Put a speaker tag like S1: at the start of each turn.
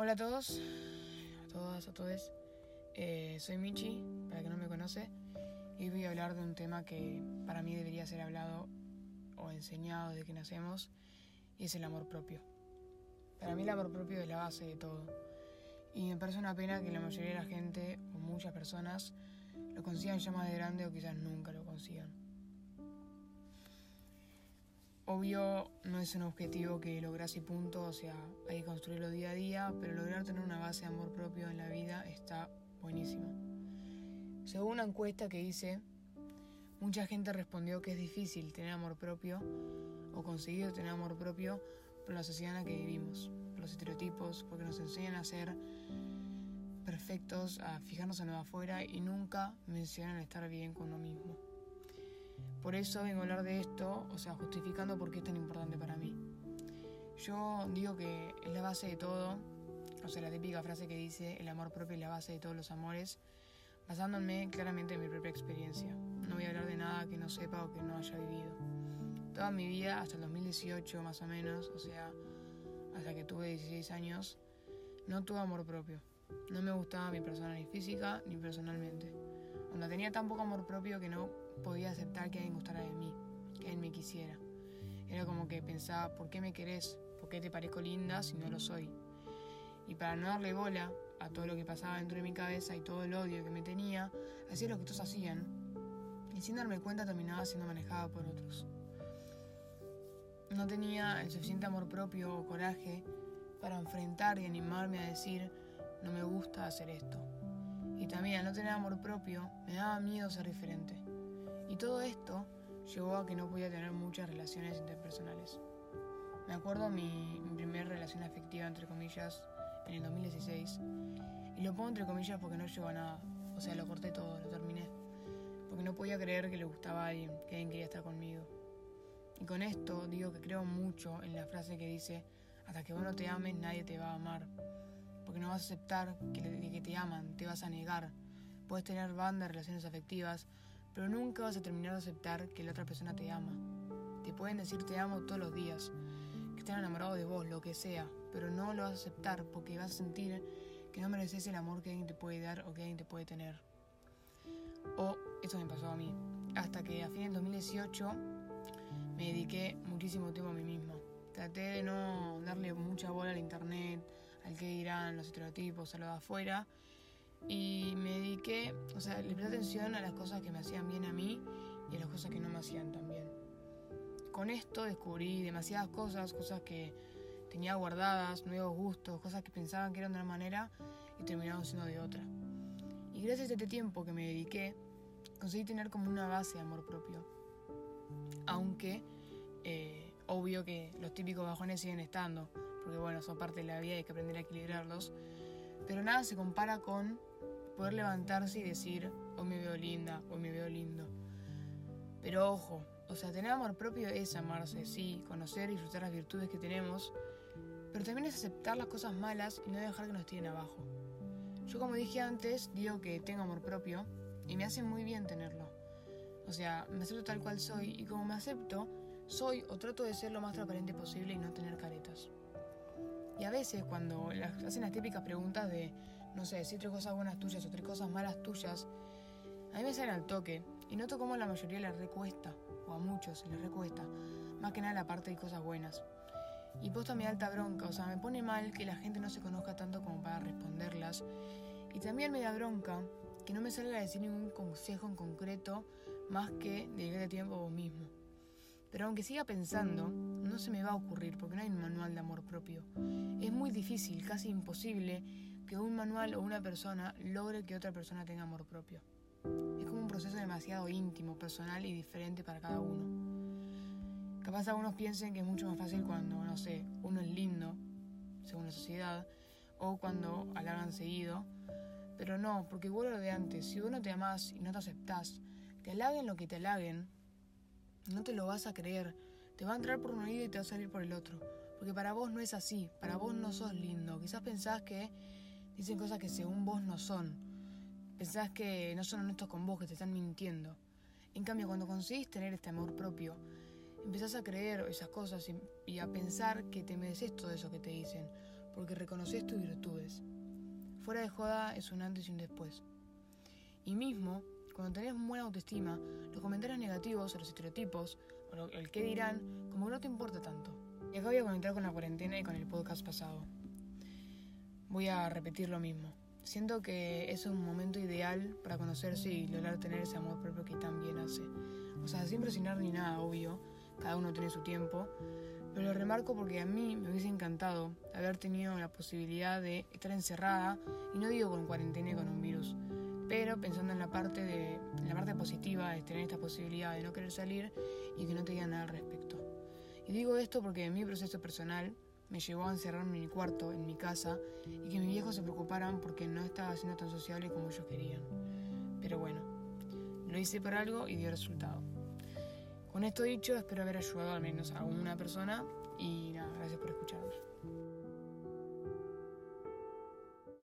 S1: Hola a todos, a todas, a todos. Eh, soy Michi, para que no me conoce, y voy a hablar de un tema que para mí debería ser hablado o enseñado desde que nacemos, y es el amor propio. Para mí el amor propio es la base de todo. Y me parece una pena que la mayoría de la gente, o muchas personas, lo consigan ya más de grande o quizás nunca lo consigan. Obvio, no es un objetivo que logras y punto, o sea, hay que construirlo día a día, pero lograr tener una base de amor propio en la vida está buenísimo. Según una encuesta que hice, mucha gente respondió que es difícil tener amor propio o conseguir tener amor propio por la sociedad en la que vivimos, por los estereotipos, porque nos enseñan a ser perfectos, a fijarnos en lo afuera y nunca mencionan estar bien con uno mismo. Por eso vengo a hablar de esto, o sea, justificando por qué es tan importante para mí. Yo digo que es la base de todo, o sea, la típica frase que dice el amor propio es la base de todos los amores, basándome claramente en mi propia experiencia. No voy a hablar de nada que no sepa o que no haya vivido. Toda mi vida, hasta el 2018 más o menos, o sea, hasta que tuve 16 años, no tuve amor propio. No me gustaba mi persona ni física ni personalmente. Cuando tenía tan poco amor propio que no podía aceptar que alguien gustara de mí, que alguien me quisiera. Era como que pensaba, ¿por qué me querés? ¿Por qué te parezco linda si no lo soy? Y para no darle bola a todo lo que pasaba dentro de mi cabeza y todo el odio que me tenía, hacía lo que todos hacían. Y sin darme cuenta terminaba siendo manejada por otros. No tenía el suficiente amor propio o coraje para enfrentar y animarme a decir, no me gusta hacer esto. Y también al no tener amor propio, me daba miedo ser diferente. Y todo esto llevó a que no podía tener muchas relaciones interpersonales. Me acuerdo mi, mi primera relación afectiva, entre comillas, en el 2016. Y lo pongo entre comillas porque no llegó a nada. O sea, lo corté todo, lo terminé. Porque no podía creer que le gustaba a alguien, que alguien quería estar conmigo. Y con esto digo que creo mucho en la frase que dice, hasta que vos no te ames, nadie te va a amar. Vas a aceptar que, que te aman, te vas a negar. Puedes tener bandas, relaciones afectivas, pero nunca vas a terminar de aceptar que la otra persona te ama. Te pueden decir te amo todos los días, que están enamorados de vos, lo que sea, pero no lo vas a aceptar porque vas a sentir que no mereces el amor que alguien te puede dar o que alguien te puede tener. O eso me pasó a mí, hasta que a fin del 2018 me dediqué muchísimo tiempo a mí misma. Traté de no darle mucha bola al internet, al que dirán, los estereotipos, a lo de afuera, y me dediqué, o sea, le presté atención a las cosas que me hacían bien a mí y a las cosas que no me hacían tan bien. Con esto descubrí demasiadas cosas, cosas que tenía guardadas, nuevos gustos, cosas que pensaban que eran de una manera y terminaron siendo de otra. Y gracias a este tiempo que me dediqué, conseguí tener como una base de amor propio. Aunque, eh, obvio que los típicos bajones siguen estando, porque bueno, son parte de la vida y hay que aprender a equilibrarlos. Pero nada se compara con poder levantarse y decir, hoy me veo linda, hoy me veo lindo. Pero ojo, o sea, tener amor propio es amarse, sí, conocer y disfrutar las virtudes que tenemos, pero también es aceptar las cosas malas y no dejar que nos tiren abajo. Yo como dije antes, digo que tengo amor propio y me hace muy bien tenerlo. O sea, me acepto tal cual soy y como me acepto, soy o trato de ser lo más transparente posible y no tener caretas. Y a veces cuando hacen las típicas preguntas de, no sé, decir tres cosas buenas tuyas o tres cosas malas tuyas, a mí me salen al toque y noto como la mayoría les recuesta, o a muchos les recuesta, más que nada la parte de cosas buenas. Y posta mi alta bronca, o sea, me pone mal que la gente no se conozca tanto como para responderlas. Y también me da bronca que no me salga a decir ningún consejo en concreto más que dedicar tiempo a vos mismo. Pero aunque siga pensando, no se me va a ocurrir porque no hay un manual de amor propio. Es muy difícil, casi imposible, que un manual o una persona logre que otra persona tenga amor propio. Es como un proceso demasiado íntimo, personal y diferente para cada uno. Capaz algunos piensen que es mucho más fácil cuando, no sé, uno es lindo, según la sociedad, o cuando halagan seguido. Pero no, porque vuelvo lo de antes, si uno te amas y no te aceptás, te halaguen lo que te halaguen, no te lo vas a creer. Te va a entrar por un oído y te va a salir por el otro. Porque para vos no es así. Para vos no sos lindo. Quizás pensás que dicen cosas que según vos no son. Pensás que no son honestos con vos, que te están mintiendo. En cambio, cuando conseguís tener este amor propio, empezás a creer esas cosas y, a pensar que te mereces todo eso que te dicen. porque reconoces tus virtudes. Fuera de joda es un antes y un después. Y mismo, cuando tenés buena autoestima, los comentarios negativos o los estereotipos, o el qué dirán, como que no te importa tanto. Y acá voy a conectar con la cuarentena y con el podcast pasado. Voy a repetir lo mismo. Siento que es un momento ideal para conocerse y lograr tener ese amor propio que tan bien hace. O sea, sin presionar ni nada, obvio. Cada uno tiene su tiempo. Pero lo remarco porque a mí me hubiese encantado haber tenido la posibilidad de estar encerrada, y no digo con cuarentena y con un virus, pero pensando en la parte de la parte positiva de tener esta posibilidad de no querer salir y que no te digan nada al respecto. Y digo esto porque en mi proceso personal me llevó a encerrarme en mi cuarto, en mi casa, y que mis viejos se preocuparan porque no estaba siendo tan sociable como ellos querían. Pero bueno, lo hice por algo y dio resultado. Con esto dicho, espero haber ayudado al menos a una persona y nada, gracias por escucharme.